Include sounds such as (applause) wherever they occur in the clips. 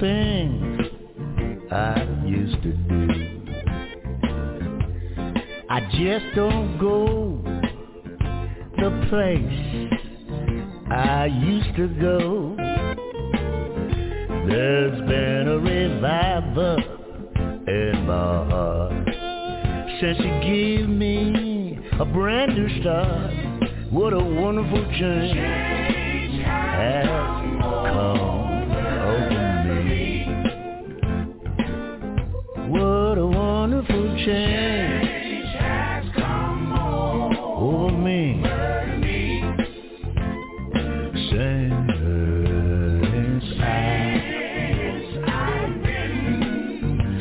things I used to do. I just don't go the place I used to go. There's been a revival in my heart since you gave me a brand new start. What a wonderful change change me. Since I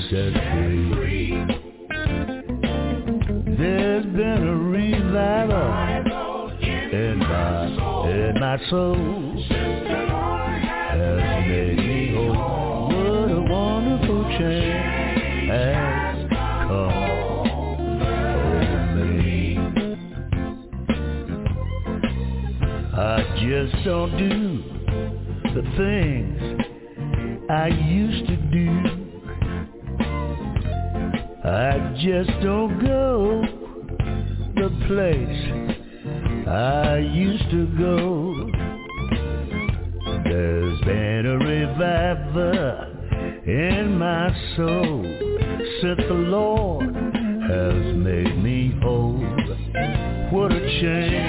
set free. There's been a revival in my soul. Just don't do the things I used to do. I just don't go the place I used to go. There's been a revival in my soul since the Lord has made me whole. What a change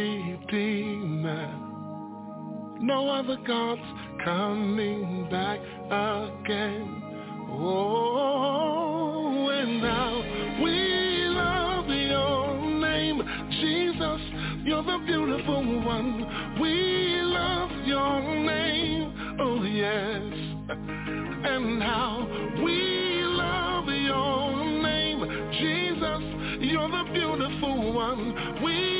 redeemer. No other God's coming back again. Oh, and now we love your name, Jesus. You're the beautiful one. We love your name. Oh, yes. And how we love your name, Jesus. You're the beautiful one. We.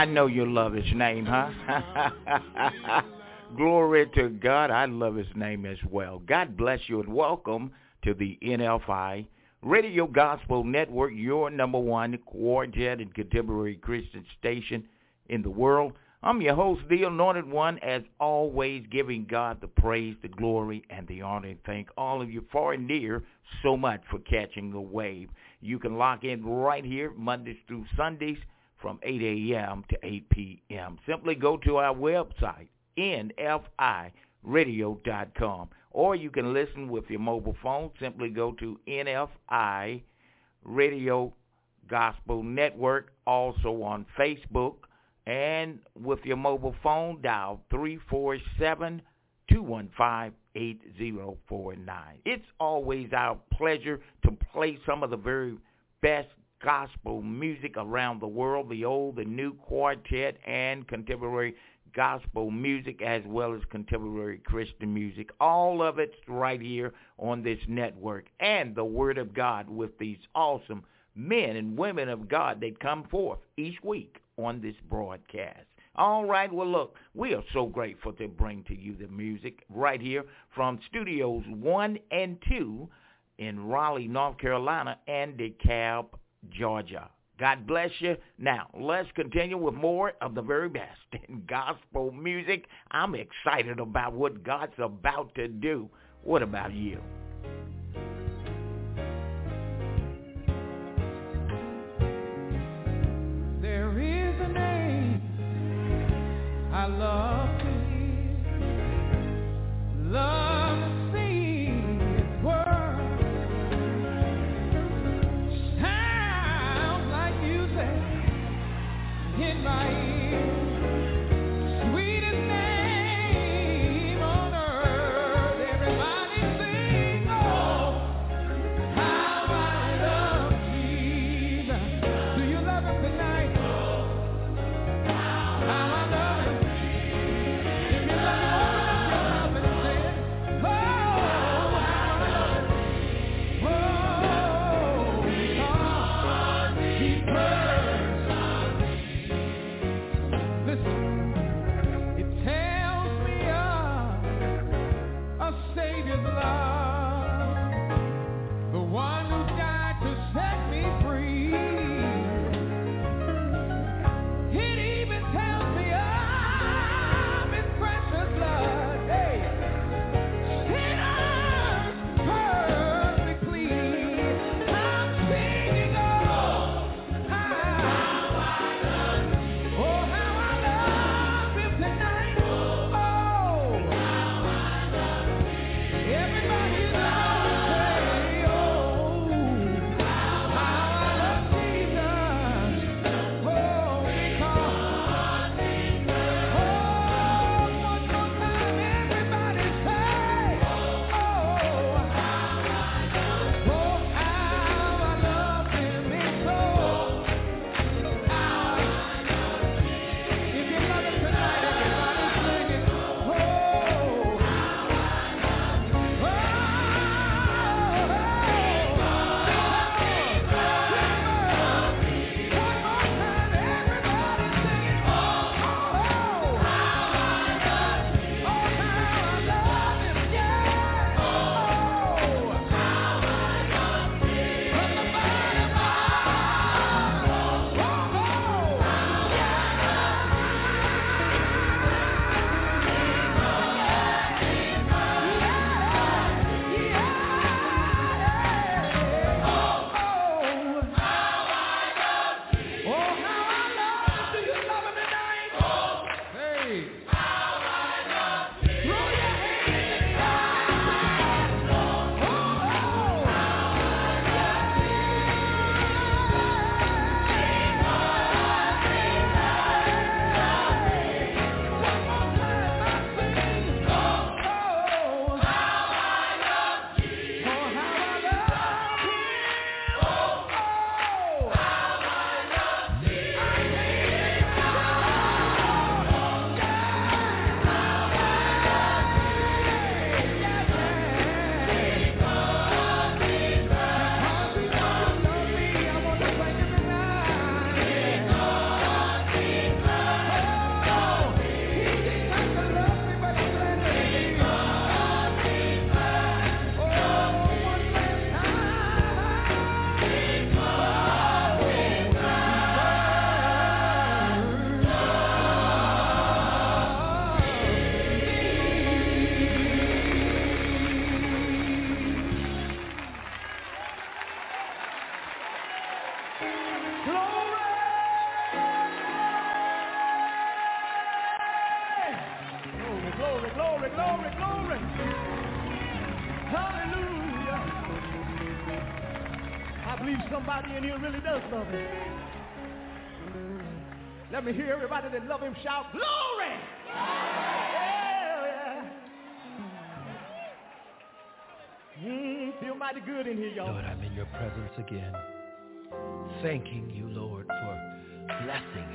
I know you love his name, huh? (laughs) Glory to God. I love his name as well. God bless you and welcome to the NFI Radio Gospel Network, your number one quartet and contemporary Christian station in the world. I'm your host, the Anointed One, as always, giving God the praise, the glory, and the honor, and thank all of you far and near so much for catching the wave. You can lock in right here, Mondays through Sundays, from 8 a.m. to 8 p.m. Simply go to our website, nfiradio.com. Or you can listen with your mobile phone. Simply go to NFI Radio Gospel Network, also on Facebook. And with your mobile phone, dial 347 215 8049. It's always our pleasure to play some of the very best gospel music around the world, the old, the new quartet, and contemporary gospel music as well as contemporary Christian music. All of it's right here on this network. And the Word of God with these awesome men and women of God that come forth each week on this broadcast. All right, well, look, we are so grateful to bring to you the music right here from Studios 1 and 2 in Raleigh, North Carolina, and DeKalb, Georgia. God bless you. Now, let's continue with more of the very best (laughs) in gospel music. I'm excited about what God's about to do. What about you? There is a name I love to hear. Love me hear everybody that love him shout, Glory! Yeah, yeah. Mm, feel mighty good in here, y'all. Lord, I'm in your presence again. Thanking you, Lord, for blessing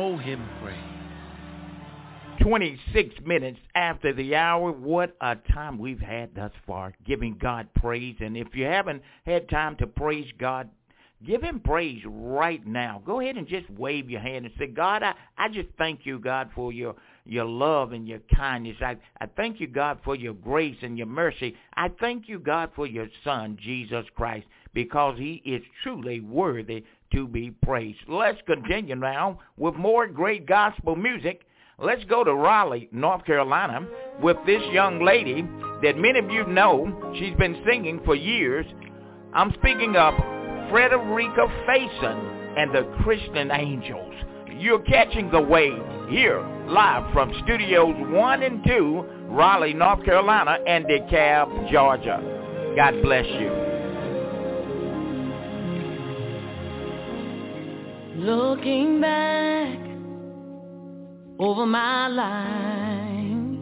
owe him praise. 26 minutes after the hour. What a time we've had thus far, giving God praise. And if you haven't had time to praise God, give him praise right now. Go ahead and just wave your hand and say, God, I, I just thank you, God, for your, your love and your kindness. I, I thank you, God, for your grace and your mercy. I thank you, God, for your son, Jesus Christ, because he is truly worthy to be praised. Let's continue now with more great gospel music. Let's go to Raleigh, North Carolina, with this young lady that many of you know. She's been singing for years. I'm speaking of Frederica Faison and the Christian Angels. You're catching the wave here, live from Studios 1 and 2, Raleigh, North Carolina, and DeKalb, Georgia. God bless you. Looking back over my life,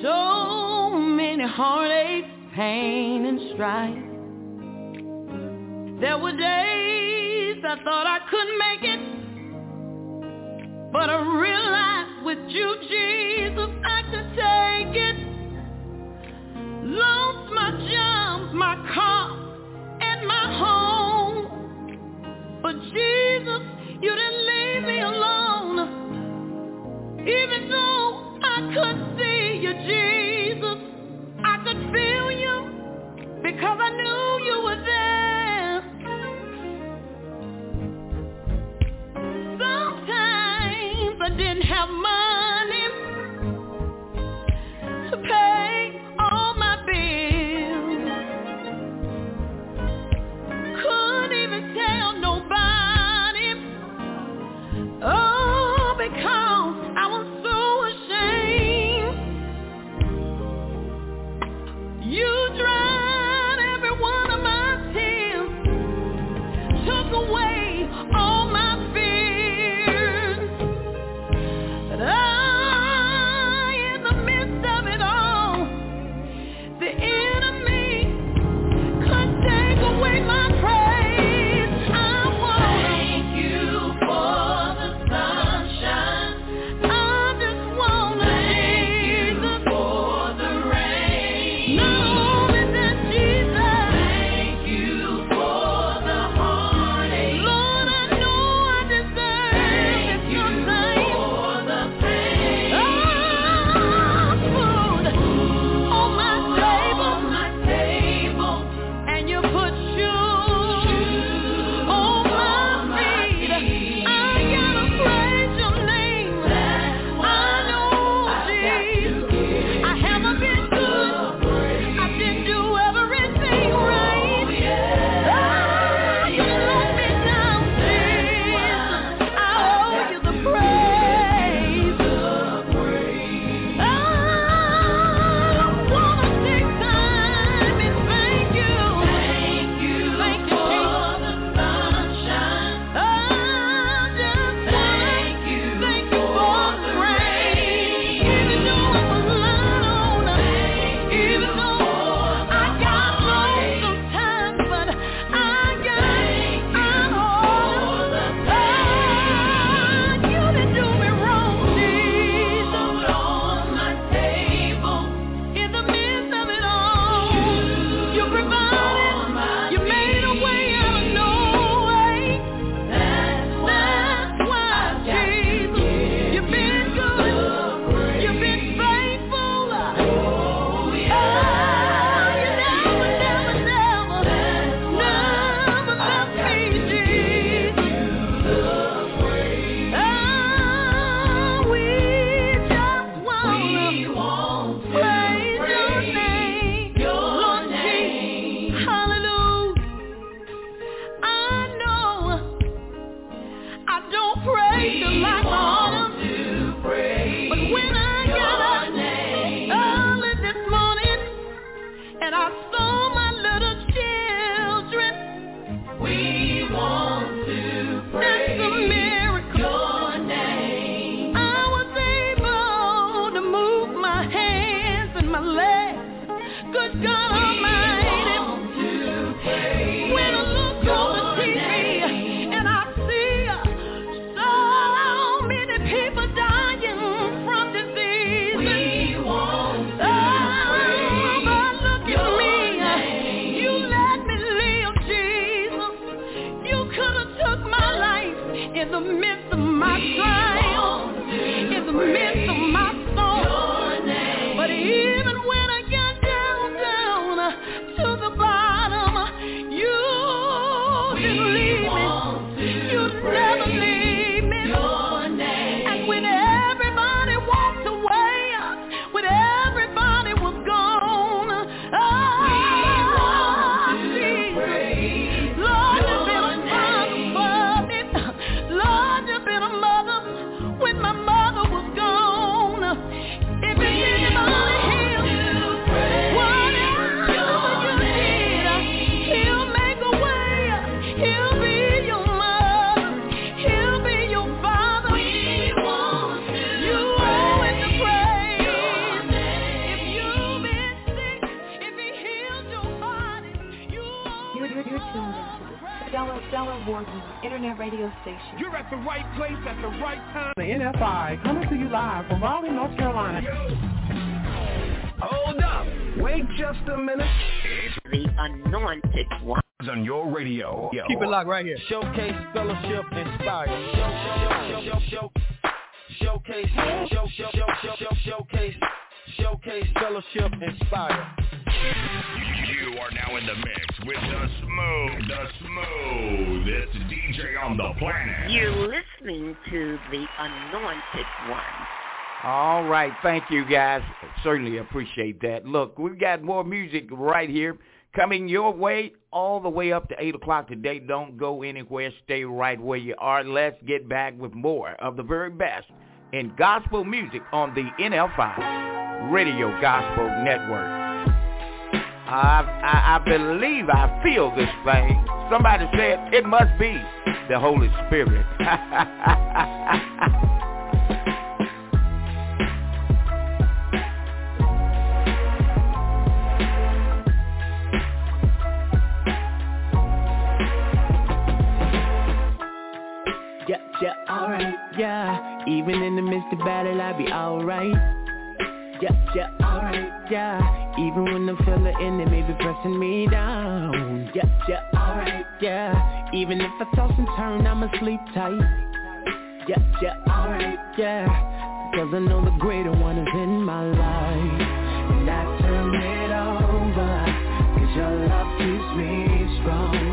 so many heartaches, pain, and strife. There were days I thought I couldn't make it, but I realized with you, Jesus, I could take Even though I couldn't see you, Jesus, I could feel you because I knew block right here. Showcase fellowship inspired. Show, show, show, show, show, showcase, show, show, show, show, showcase, showcase fellowship inspired. You are now in the mix with the smooth, the smoothest DJ on the planet. You're listening to the Anointed One. All right, thank you guys. Certainly appreciate that. Look, we've got more music right here coming your way all the way up to 8 o'clock today. Don't go anywhere. Stay right where you are. Let's get back with more of the very best in gospel music on the NFI Radio Gospel Network. I, I, I believe I feel this thing. Somebody said it must be the Holy Spirit. (laughs) enemy be pressing me down. Yeah, yeah, alright, yeah. Even if I toss and turn, I'ma sleep tight. Yeah, yeah, alright, yeah. Cause I know the greater one is in my life. And I turn it over. Cause your love keeps me strong.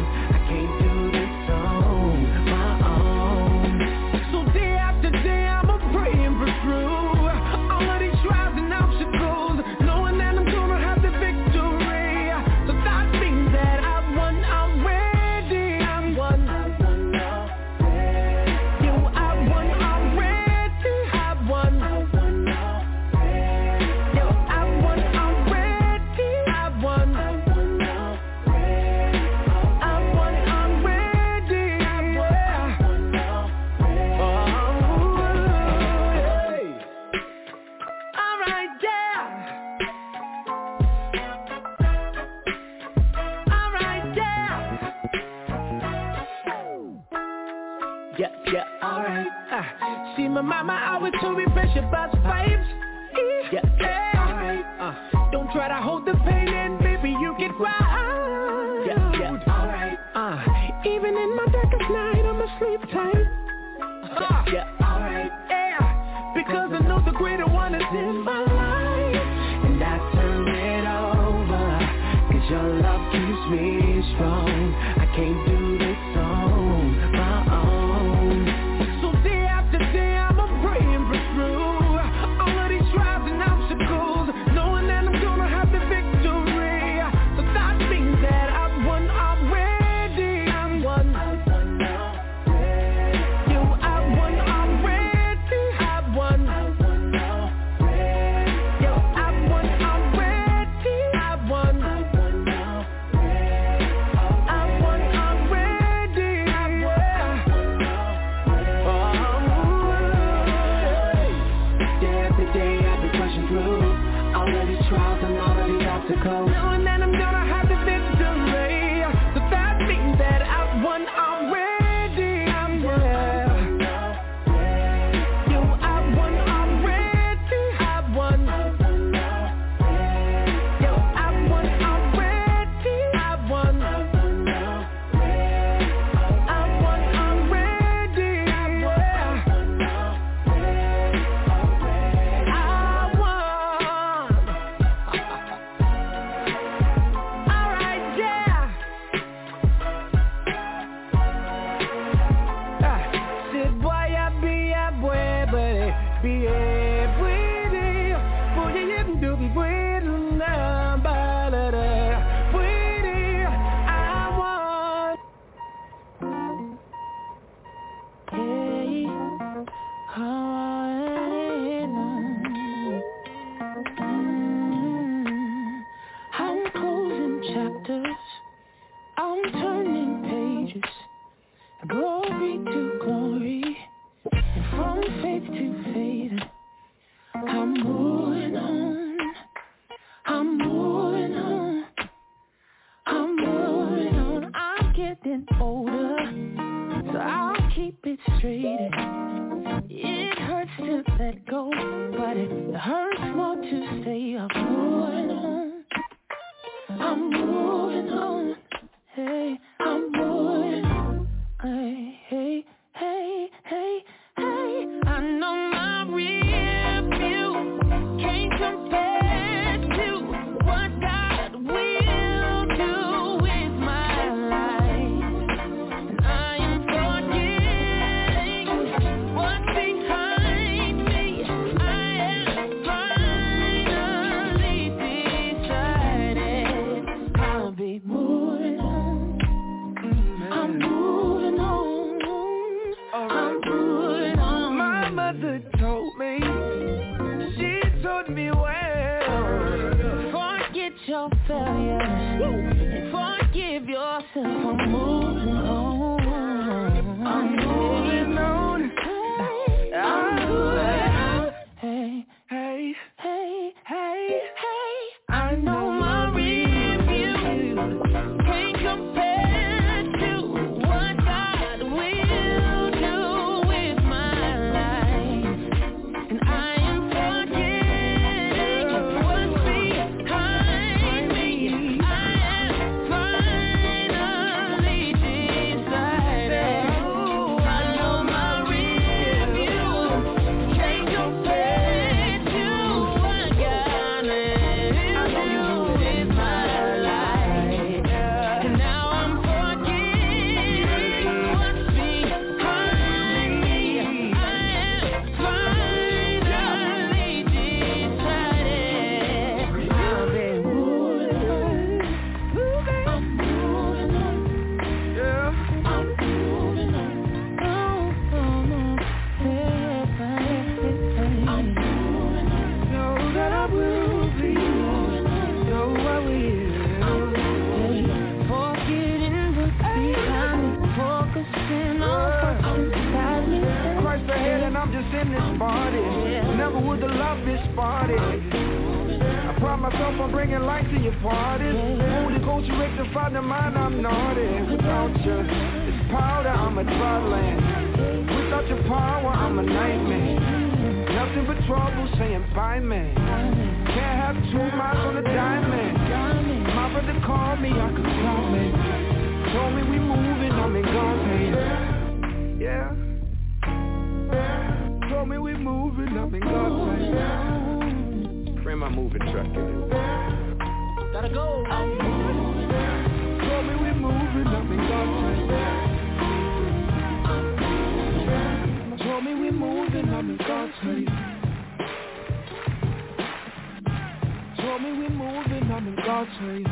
mama always told me pressure but. With the love this party. I pride myself on bringing light to your parties. Holy Ghost, you rectify the mind, I'm naughty. Without you, it's powder, I'm a dryland. Without your power, I'm a nightmare. Nothing but trouble saying bye, man. Can't have two miles on a diamond. My brother called me, I could call me. Told me we moving, I'm in God's hands. Yeah told me we're moving up in God's sight. Bring my moving truck in. Gotta go. I'm moving. Told me we're moving up in God's sight. Told me we're moving up in God's sight. Told me we're moving up in God's sight.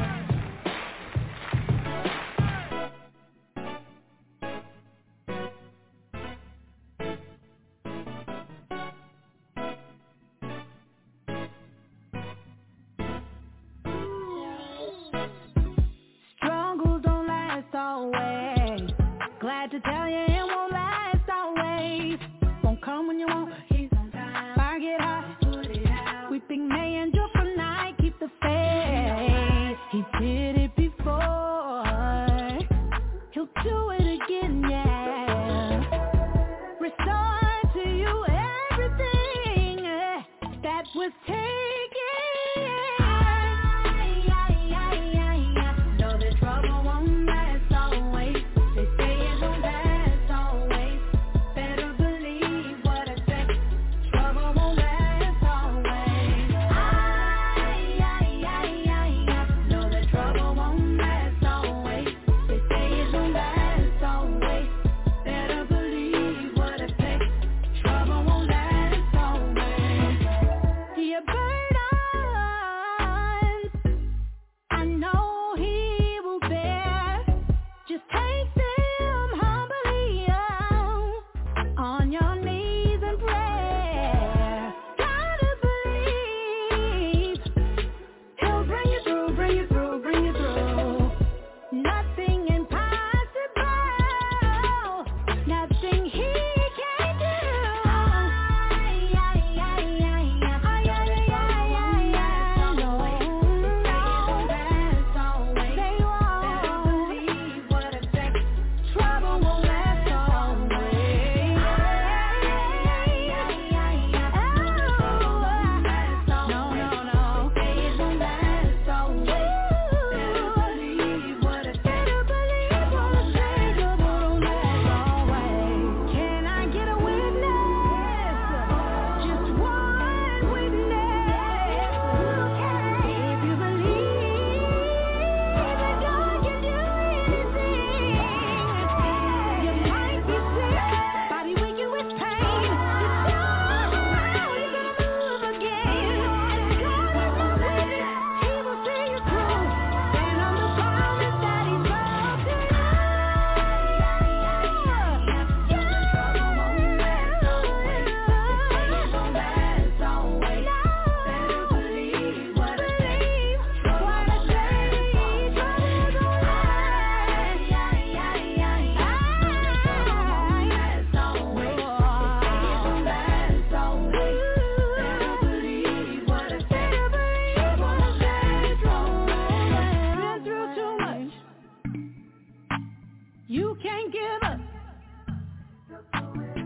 You can't give up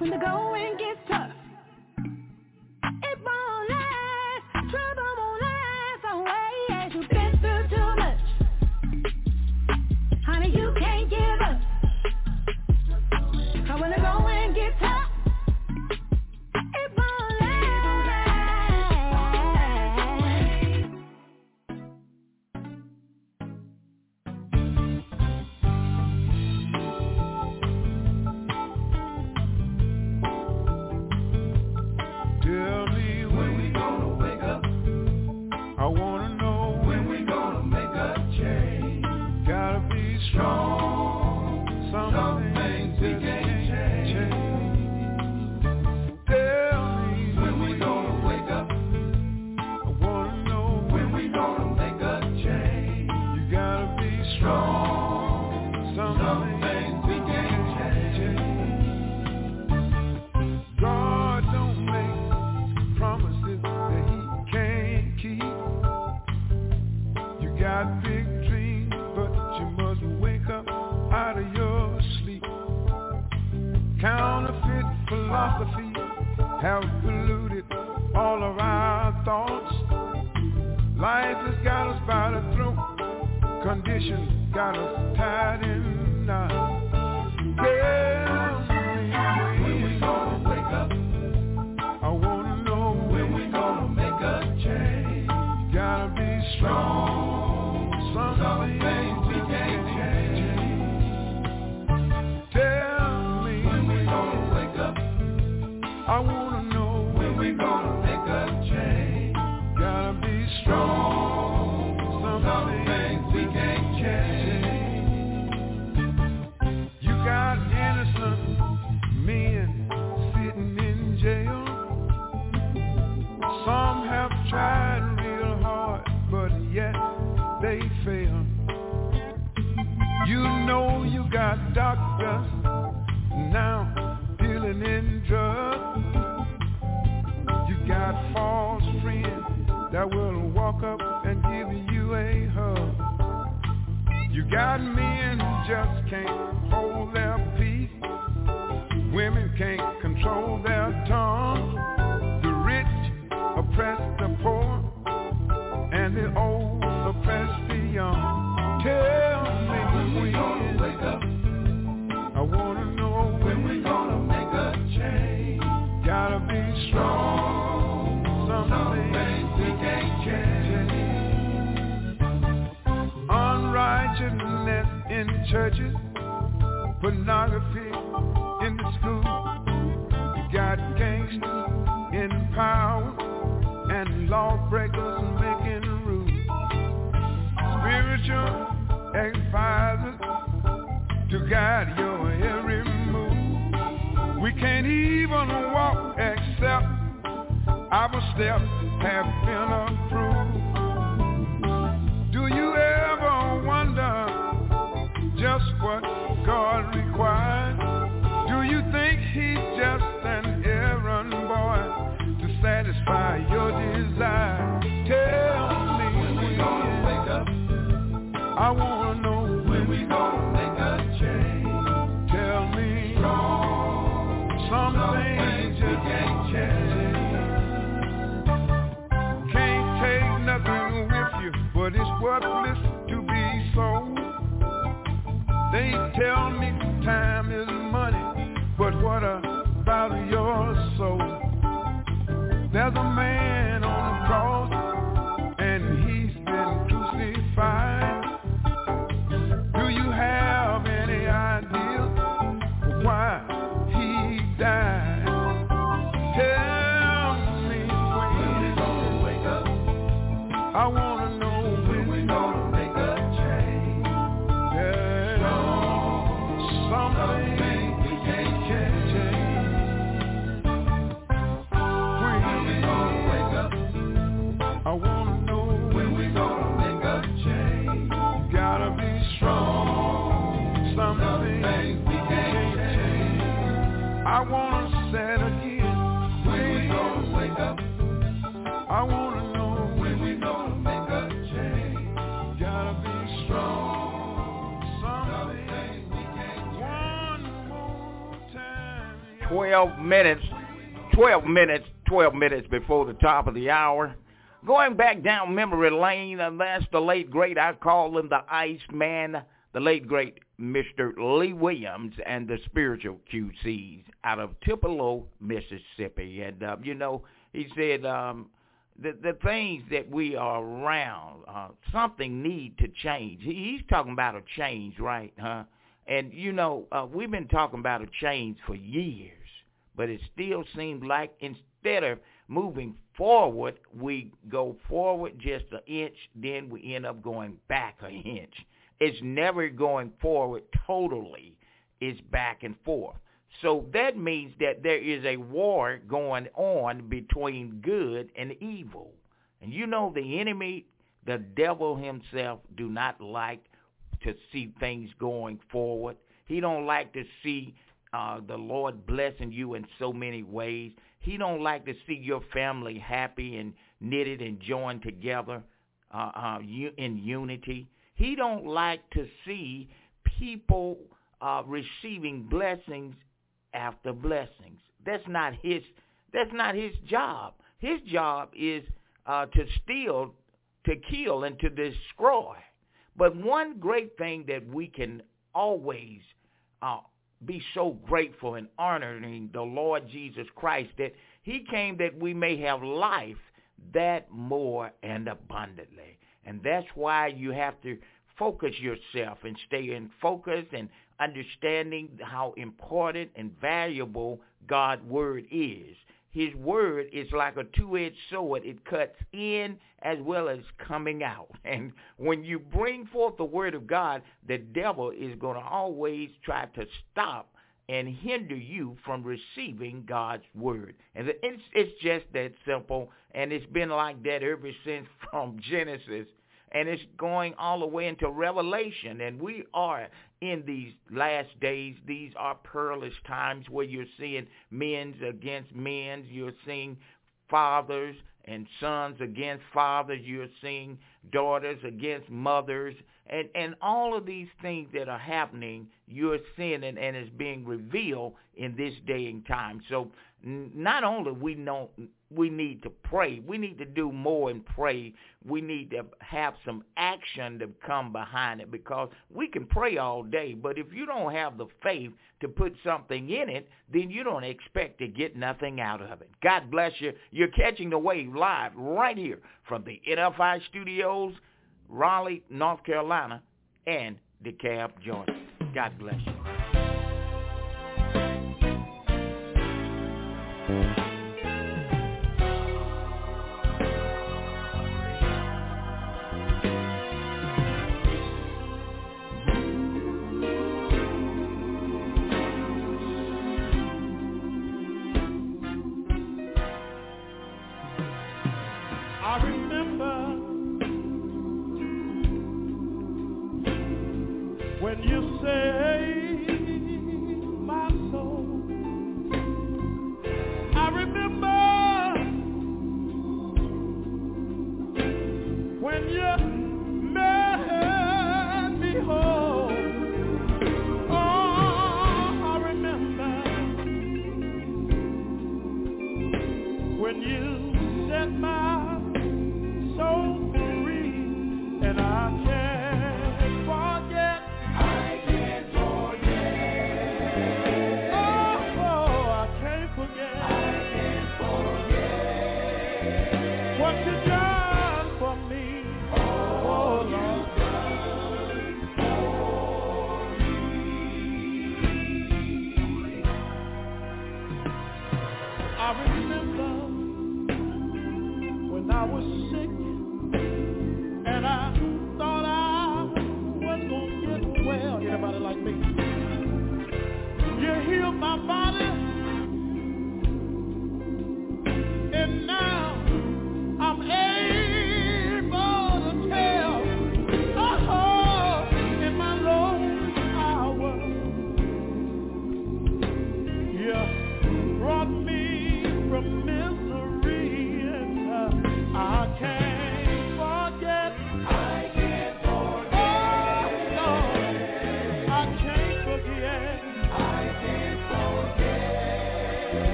when the going gets tough. time is money, but what about your soul? There's a man minutes, 12 minutes, 12 minutes before the top of the hour. Going back down memory lane, and that's the late great, I call him the Ice Man, the late great Mr. Lee Williams and the spiritual QCs out of Tupelo, Mississippi. And, uh, you know, he said, um, the the things that we are around, uh, something need to change. He, he's talking about a change, right? Huh? And you know, uh, we've been talking about a change for years, but it still seems like instead of moving forward, we go forward just an inch, then we end up going back an inch. It's never going forward totally. It's back and forth. So that means that there is a war going on between good and evil. And you know the enemy, the devil himself do not like to see things going forward. He don't like to see uh, the Lord blessing you in so many ways. He don't like to see your family happy and knitted and joined together uh, uh, in unity. He don't like to see people uh, receiving blessings after blessings. That's not his. That's not his job. His job is uh, to steal, to kill, and to destroy. But one great thing that we can always uh, be so grateful and honoring the Lord Jesus Christ that he came that we may have life that more and abundantly. And that's why you have to focus yourself and stay in focus and understanding how important and valuable God's word is. His word is like a two-edged sword. It cuts in as well as coming out. (laughs) And when you bring forth the word of God, the devil is going to always try to stop and hinder you from receiving God's word. And it's, it's just that simple. And it's been like that ever since (laughs) from Genesis and it's going all the way into Revelation. And we are in these last days. These are perilous times where you're seeing men's against men's. You're seeing fathers and sons against fathers. You're seeing daughters against mothers. And, and all of these things that are happening, you're seeing and, and is being revealed in this day and time. So not only we know we need to pray, we need to do more and pray. We need to have some action to come behind it because we can pray all day, but if you don't have the faith to put something in it, then you don't expect to get nothing out of it. God bless you. You're catching the wave live right here from the NFI studios, Raleigh, North Carolina, and DeKalb, Georgia. God bless you.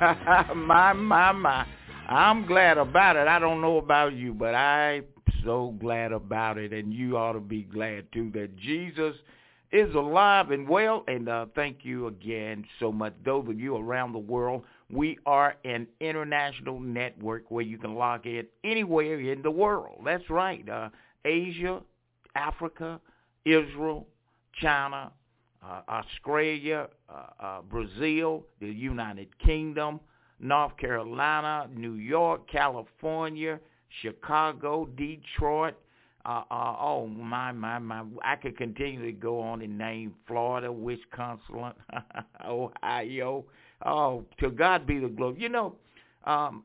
(laughs) My, my, my. I'm glad about it. I don't know about you, but I'm so glad about it, and you ought to be glad too that Jesus is alive and well. And uh, thank you again so much, those of you around the world. We are an international network where you can log in anywhere in the world. That's right. Uh, Asia, Africa, Israel, China, uh, Australia, uh, uh, Brazil, the United Kingdom, North Carolina, New York, California, Chicago, Detroit. Uh, uh, oh my, my, my! I could continue to go on and name Florida, Wisconsin, (laughs) Ohio. Oh, to God be the glory. You know, um,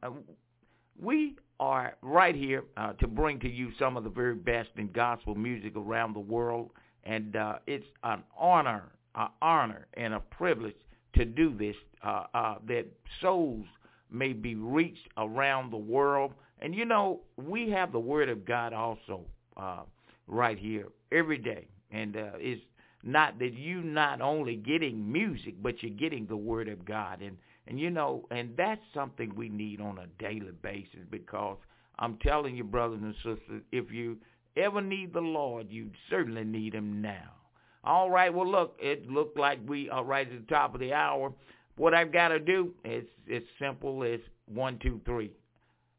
we are right here uh, to bring to you some of the very best in gospel music around the world and uh, it's an honor, an honor, and a privilege to do this. Uh, uh, that souls may be reached around the world, and you know we have the Word of God also uh, right here every day, and uh, it's not that you not only getting music, but you're getting the Word of God, and and you know, and that's something we need on a daily basis because I'm telling you, brothers and sisters, if you ever need the Lord, you certainly need him now. All right, well, look, it looked like we are right at the top of the hour. What I've got to do is as simple as one, two, three.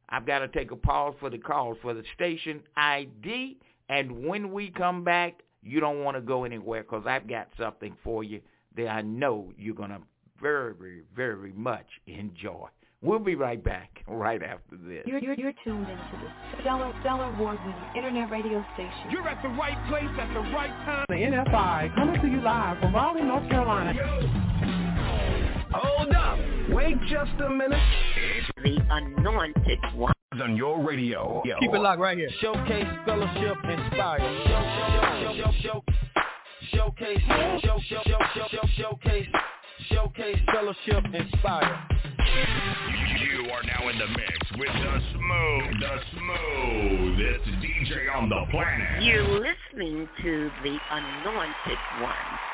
I've got to take a pause for the calls for the station ID, and when we come back, you don't want to go anywhere because I've got something for you that I know you're going to very, very much enjoy. We'll be right back right after this. You're, you're, you're tuned into the stellar, stellar award-winning internet radio station. You're at the right place at the right time. The NFI coming to you live from Raleigh, North Carolina. Hold up. Wait just a minute. The anointed one. On your radio. Yo. Keep it locked right here. Showcase, fellowship, inspire. Show, show, show, show, showcase, show, show, show, show, show, showcase, showcase, fellowship, inspire. You are now in the mix with the smooth, the smoothest DJ on the planet. You're listening to the anointed one.